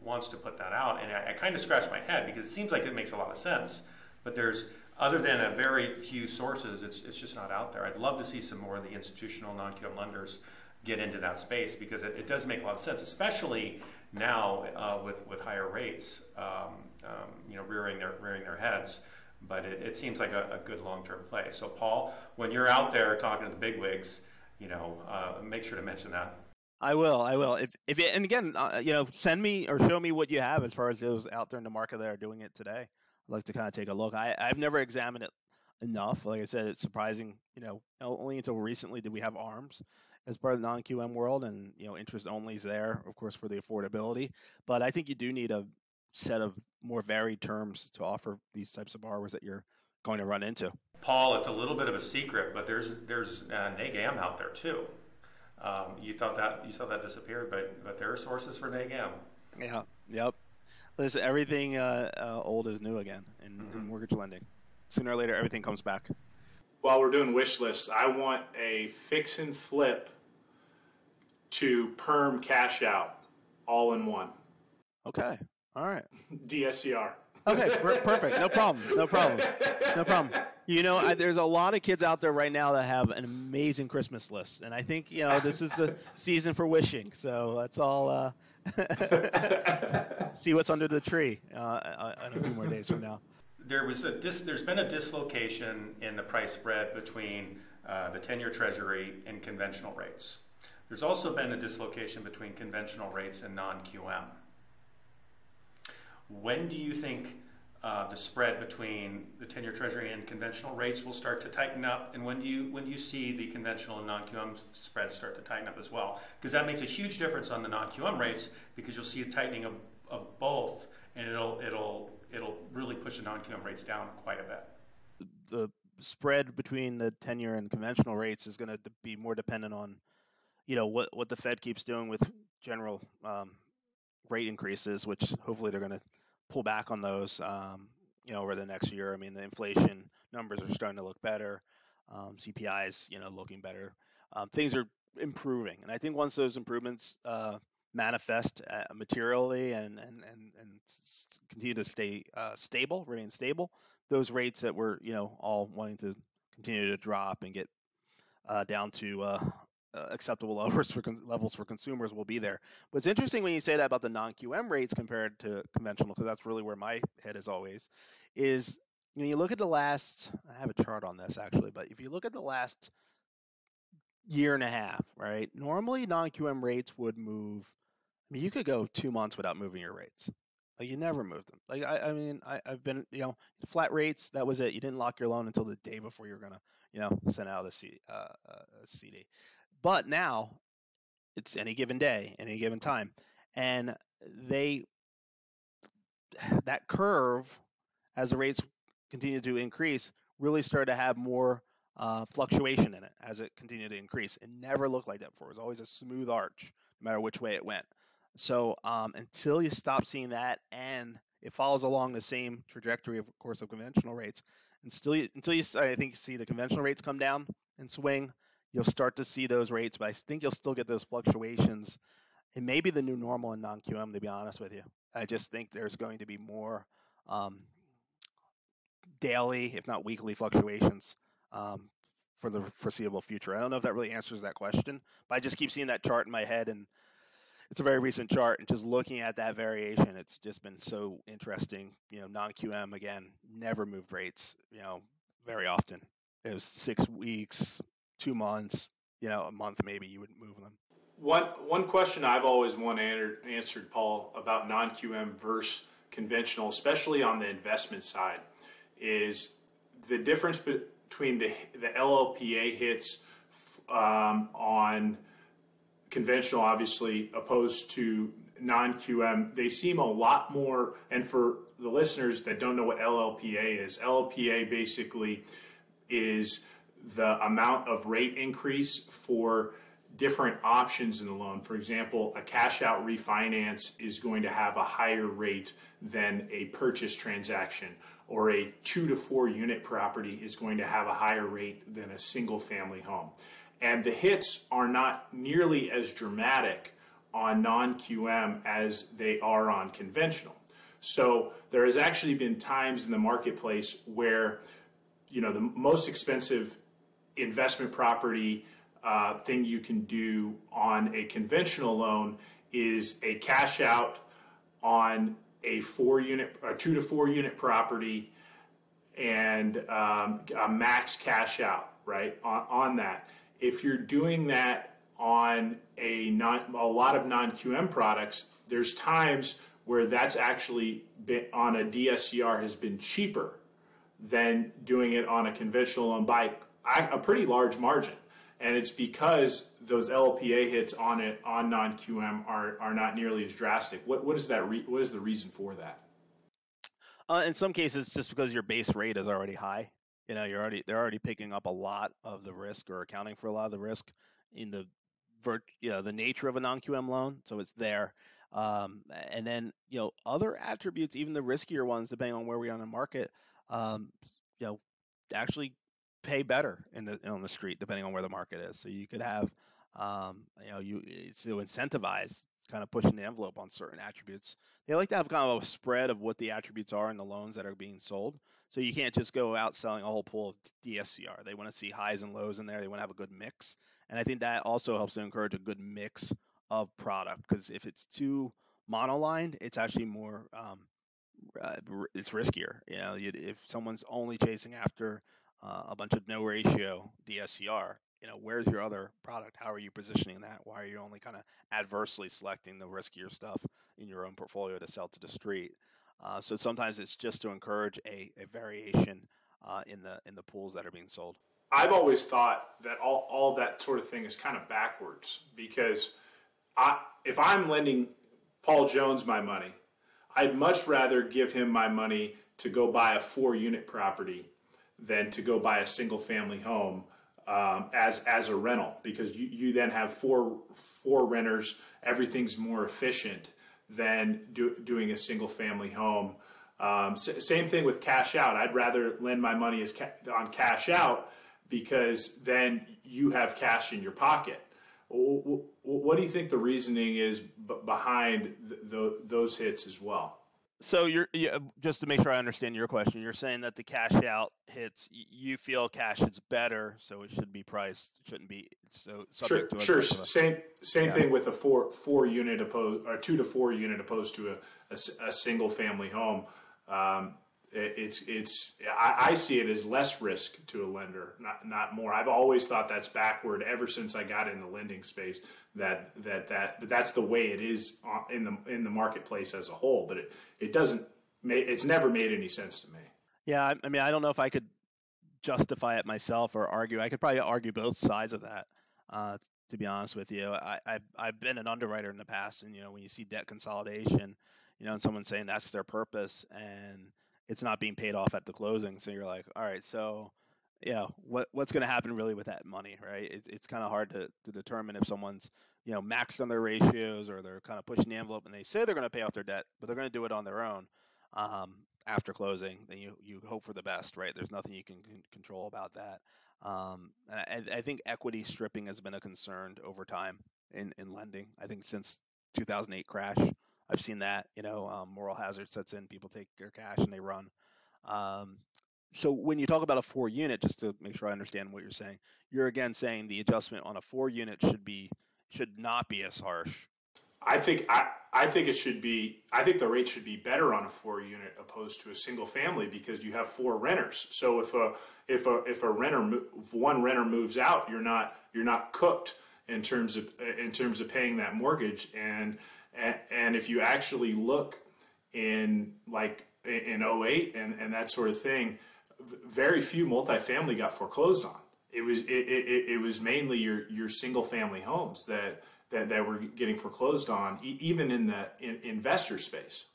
wants to put that out, and I, I kind of scratch my head because it seems like it makes a lot of sense, but there's other than a very few sources, it's, it's just not out there. I'd love to see some more of the institutional non QM lenders get into that space because it, it, does make a lot of sense, especially now uh, with, with higher rates, um, um, you know, rearing their, rearing their heads. But it, it seems like a, a good long term play. So, Paul, when you're out there talking to the bigwigs, you know, uh, make sure to mention that. I will. I will. If if and again, uh, you know, send me or show me what you have as far as those out there in the market that are doing it today. I'd like to kind of take a look. I, I've never examined it enough. Like I said, it's surprising. You know, only until recently did we have arms as part of the non-QM world, and you know, interest only is there, of course, for the affordability. But I think you do need a set of more varied terms to offer these types of borrowers that you're going to run into. Paul, it's a little bit of a secret, but there's there's uh, NegAm out there too. Um, you thought that you thought that disappeared, but but there are sources for NegAm. Yeah. Yep. Listen, everything uh, uh, old is new again in, mm-hmm. in, mortgage lending. Sooner or later, everything comes back. While we're doing wish lists, I want a fix and flip to perm cash out all in one. Okay. All right. DSCR. Okay, perfect. No problem. No problem. No problem. You know, I, there's a lot of kids out there right now that have an amazing Christmas list, and I think you know this is the season for wishing. So let's all. Uh, see what's under the tree uh, uh, in a few more days from now. There was a dis- there's been a dislocation in the price spread between uh, the 10-year Treasury and conventional rates. There's also been a dislocation between conventional rates and non-QM. When do you think uh, the spread between the 10-year Treasury and conventional rates will start to tighten up. And when do you when do you see the conventional and non-QM spreads start to tighten up as well? Because that makes a huge difference on the non-QM rates because you'll see a tightening of, of both, and it'll it'll it'll really push the non-QM rates down quite a bit. The spread between the 10-year and conventional rates is going to be more dependent on, you know, what what the Fed keeps doing with general um, rate increases, which hopefully they're going to pull back on those, um, you know, over the next year. I mean, the inflation numbers are starting to look better. Um, CPI is, you know, looking better. Um, things are improving, and I think once those improvements uh, manifest uh, materially and and and, and continue to stay uh, stable, remain stable, those rates that we're, you know, all wanting to continue to drop and get uh, down to uh, uh, acceptable levels for levels for consumers will be there. But it's interesting when you say that about the non-QM rates compared to conventional, because that's really where my head is always. Is when you look at the last, I have a chart on this actually, but if you look at the last year and a half, right? Normally non-QM rates would move. I mean, you could go two months without moving your rates. Like you never moved them. Like I, I mean, I, have been, you know, flat rates. That was it. You didn't lock your loan until the day before you were gonna, you know, send out a C, uh, a CD. But now it's any given day, any given time. And they that curve as the rates continue to increase really started to have more uh, fluctuation in it as it continued to increase. It never looked like that before. It was always a smooth arch, no matter which way it went. So um, until you stop seeing that, and it follows along the same trajectory, of course, of conventional rates, and still you, until you, I think, you see the conventional rates come down and swing, you'll start to see those rates, but I think you'll still get those fluctuations. It may be the new normal in non-QM, to be honest with you. I just think there's going to be more um, daily, if not weekly, fluctuations um, for the foreseeable future. I don't know if that really answers that question, but I just keep seeing that chart in my head, and it's a very recent chart. And just looking at that variation, it's just been so interesting. You know, non-QM again never moved rates. You know, very often. It was six weeks, two months, you know, a month maybe you would move them. One one question I've always wanted answered, Paul, about non QM versus conventional, especially on the investment side, is the difference between the the LLPA hits um, on conventional, obviously, opposed to non QM. They seem a lot more. And for the listeners that don't know what LLPA is, LLPA basically is the amount of rate increase for different options in the loan. For example, a cash out refinance is going to have a higher rate than a purchase transaction, or a two to four unit property is going to have a higher rate than a single family home. And the hits are not nearly as dramatic on non QM as they are on conventional. So there has actually been times in the marketplace where you know the most expensive investment property uh, thing you can do on a conventional loan is a cash out on a four unit, a two to four unit property, and um, a max cash out, right on, on that. If you're doing that on a non, a lot of non QM products, there's times where that's actually been on a DSCR has been cheaper than doing it on a conventional loan by a pretty large margin. And it's because those LPA hits on it on non QM are, are not nearly as drastic. What what is that? Re- what is the reason for that? Uh, in some cases, just because your base rate is already high. You know, you're already they're already picking up a lot of the risk or accounting for a lot of the risk in the you know, the nature of a non QM loan. So it's there. Um, and then you know other attributes, even the riskier ones, depending on where we are in the market, um, you know, actually pay better in the on the street depending on where the market is. So you could have, um, you know, you it's to incentivize kind of pushing the envelope on certain attributes. They like to have kind of a spread of what the attributes are in the loans that are being sold. So you can't just go out selling a whole pool of DSCR. They want to see highs and lows in there. They want to have a good mix, and I think that also helps to encourage a good mix of product because if it's too monolined, it's actually more um, uh, it's riskier. You know, if someone's only chasing after uh, a bunch of no ratio DSCR. You know, where's your other product? How are you positioning that? Why are you only kind of adversely selecting the riskier stuff in your own portfolio to sell to the street? Uh, so sometimes it's just to encourage a, a variation uh, in the in the pools that are being sold. I've always thought that all, all that sort of thing is kind of backwards because I, if I'm lending Paul Jones my money, I'd much rather give him my money to go buy a four unit property than to go buy a single family home um, as as a rental because you, you then have four four renters. Everything's more efficient than do, doing a single family home. Um, s- same thing with cash out. I'd rather lend my money as ca- on cash out because then you have cash in your pocket. What do you think the reasoning is behind th- th- those hits as well? So you're yeah, just to make sure I understand your question. You're saying that the cash out hits, you feel cash is better, so it should be priced, shouldn't be so sure, sure. Same same yeah. thing with a four four unit opposed or two to four unit opposed to a, a, a single family home. Um, it's it's I, I, see it as less risk to a lender, not not more. I've always thought that's backward ever since I got in the lending space. That that that but that's the way it is in the in the marketplace as a whole. But it it doesn't it's never made any sense to me. Yeah, I mean, I don't know if I could justify it myself or argue. I could probably argue both sides of that. Uh, to be honest with you, I, I've I've been an underwriter in the past, and you know when you see debt consolidation, you know, and someone saying that's their purpose and it's not being paid off at the closing. So you're like, all right, so you know what what's going to happen really with that money, right? It, it's kind of hard to, to determine if someone's you know maxed on their ratios or they're kind of pushing the envelope and they say they're going to pay off their debt, but they're going to do it on their own um, after closing. Then you you hope for the best, right? There's nothing you can, control about that. Um, I, I think equity stripping has been a concern over time in, in lending. I think since 2008 crash, I've seen that. You know, um, moral hazard sets in. People take their cash and they run. Um, so when you talk about a four unit, just to make sure I understand what you're saying, you're again saying the adjustment on a four unit should be should not be as harsh. I think I, I think it should be I think the rate should be better on a four unit opposed to a single family because you have four renters. So if a if a if a renter if one renter moves out, you're not you're not cooked in terms of in terms of paying that mortgage and and, if you actually look in like in 08 and, and that sort of thing, very few multifamily got foreclosed on. It was it, it, it was mainly your your single family homes that that, that were getting foreclosed on, even in the in, investor space.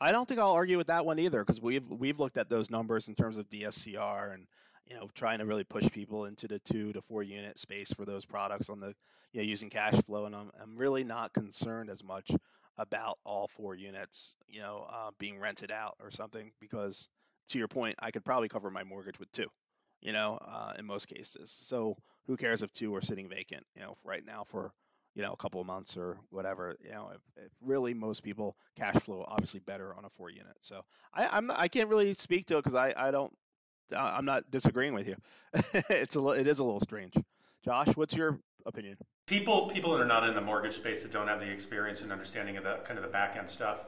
I don't think I'll argue with that one either because we've we've looked at those numbers in terms of DSCR and you know trying to really push people into the two to four unit space for those products on the you know, using cash flow, and I'm, I'm really not concerned as much about all four units, you know, uh, being rented out or something because, to your point, I could probably cover my mortgage with two, you know, uh, in most cases. So who cares if two are sitting vacant, you know, right now for you know a couple of months or whatever. You know, if, if really most people cash flow obviously better on a four unit. So I, I'm I can't really speak to it because I I don't I'm not disagreeing with you. it's a it is a little strange. Josh, what's your opinion? People, people that are not in the mortgage space that don't have the experience and understanding of the kind of the back end stuff,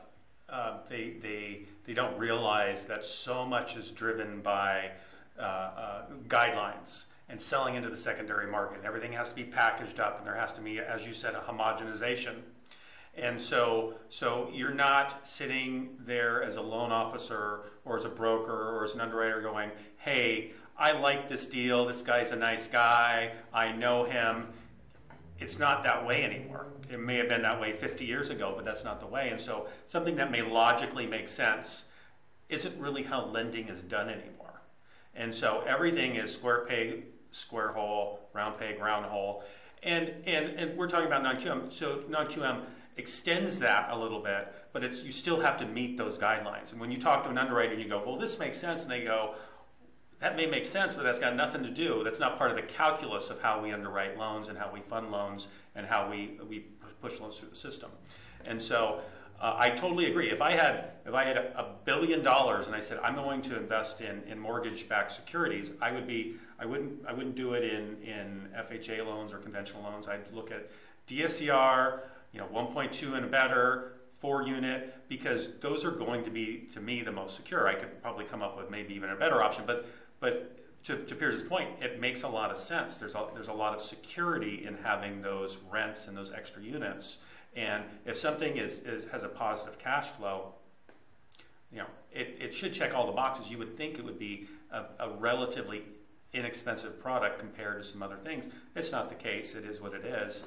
uh, they they they don't realize that so much is driven by uh, uh, guidelines and selling into the secondary market. Everything has to be packaged up, and there has to be, as you said, a homogenization. And so, so you're not sitting there as a loan officer or as a broker or as an underwriter going, "Hey, I like this deal. This guy's a nice guy. I know him." it's not that way anymore. It may have been that way 50 years ago, but that's not the way. And so something that may logically make sense isn't really how lending is done anymore. And so everything is square peg, square hole, round peg, round hole. And, and, and we're talking about non-QM. So non-QM extends that a little bit, but it's, you still have to meet those guidelines. And when you talk to an underwriter and you go, well, this makes sense, and they go, that may make sense, but that's got nothing to do. That's not part of the calculus of how we underwrite loans and how we fund loans and how we, we push loans through the system. And so uh, I totally agree. If I had if I had a, a, billion dollars and I said I'm going to invest in, in mortgage-backed securities, I would be I wouldn't I wouldn't do it in, in FHA loans or conventional loans. I'd look at DSCR, you know, 1.2 and a better, four unit because those are going to be to me the most secure. I could probably come up with maybe even a better option, but but to, to Pierce's point, it makes a lot of sense. There's a, there's a lot of security in having those rents and those extra units. And if something is, is has a positive cash flow, you know, it, it should check all the boxes. You would think it would be a, a relatively inexpensive product compared to some other things. It's not the case. It is what it is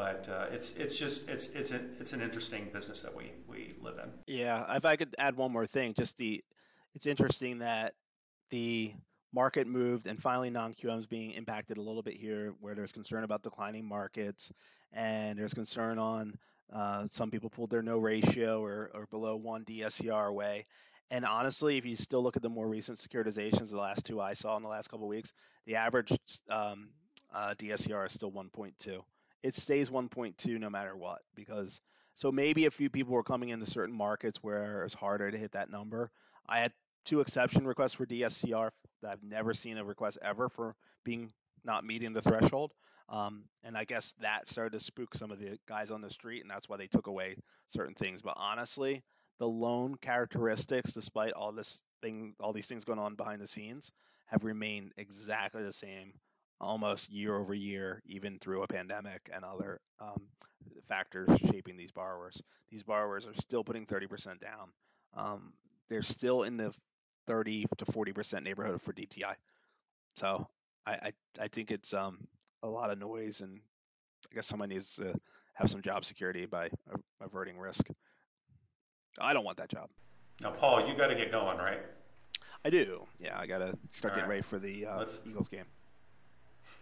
but uh, it's it's just it's it's a, it's an interesting business that we we live in. Yeah, if I could add one more thing, just the it's interesting that the market moved and finally non-QM is being impacted a little bit here, where there's concern about declining markets and there's concern on uh, some people pulled their no ratio or, or below one DSCR away. And honestly, if you still look at the more recent securitizations, the last two I saw in the last couple weeks, the average um, uh, DSCR is still 1.2 it stays 1.2 no matter what because so maybe a few people were coming into certain markets where it's harder to hit that number. I had two exception requests for DSCR that I've never seen a request ever for being not meeting the threshold. Um, and I guess that started to spook some of the guys on the street, and that's why they took away certain things. But honestly, the loan characteristics, despite all this thing, all these things going on behind the scenes, have remained exactly the same almost year over year, even through a pandemic and other um, factors shaping these borrowers. These borrowers are still putting 30% down. Um, they're still in the 30 to 40% neighborhood for DTI. So I, I, I think it's um, a lot of noise, and I guess someone needs to have some job security by averting risk. I don't want that job. Now, Paul, you got to get going, right? I do. Yeah, I got to start All getting right. ready for the uh, Eagles game.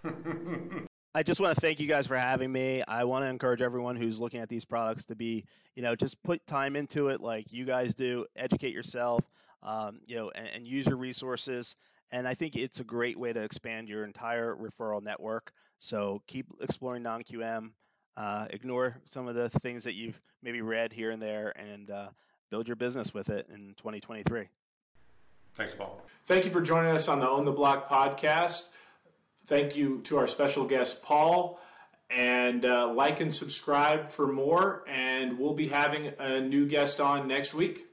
I just want to thank you guys for having me. I want to encourage everyone who's looking at these products to be, you know, just put time into it like you guys do. Educate yourself, um, you know, and, and, use your resources. And I think it's a great way to expand your entire referral network. So keep exploring non-QM. Uh, ignore some of the things that you've maybe read here and there, and uh, build your business with it in 2023. Thanks, Paul. Thank you for joining us on the Own the Block podcast. Thank you to our special guest, Paul. And uh, like and subscribe for more. And we'll be having a new guest on next week.